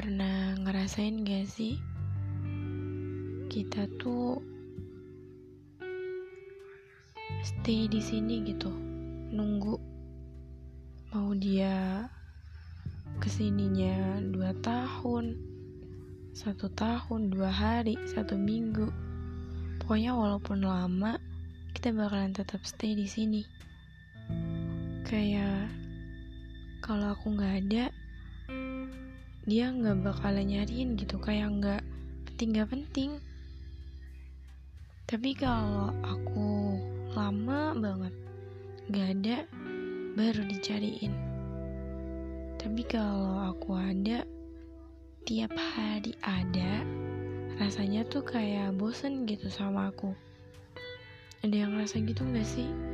ngerasain gak sih? Kita tuh stay di sini gitu nunggu mau dia ke sininya dua tahun satu tahun dua hari satu minggu. Pokoknya walaupun lama kita bakalan tetap stay di sini. Kayak kalau aku nggak ada dia nggak bakalan nyariin gitu kayak nggak penting nggak penting. Tapi kalau aku lama banget nggak ada baru dicariin. Tapi kalau aku ada tiap hari ada rasanya tuh kayak bosen gitu sama aku. Ada yang ngerasa gitu gak sih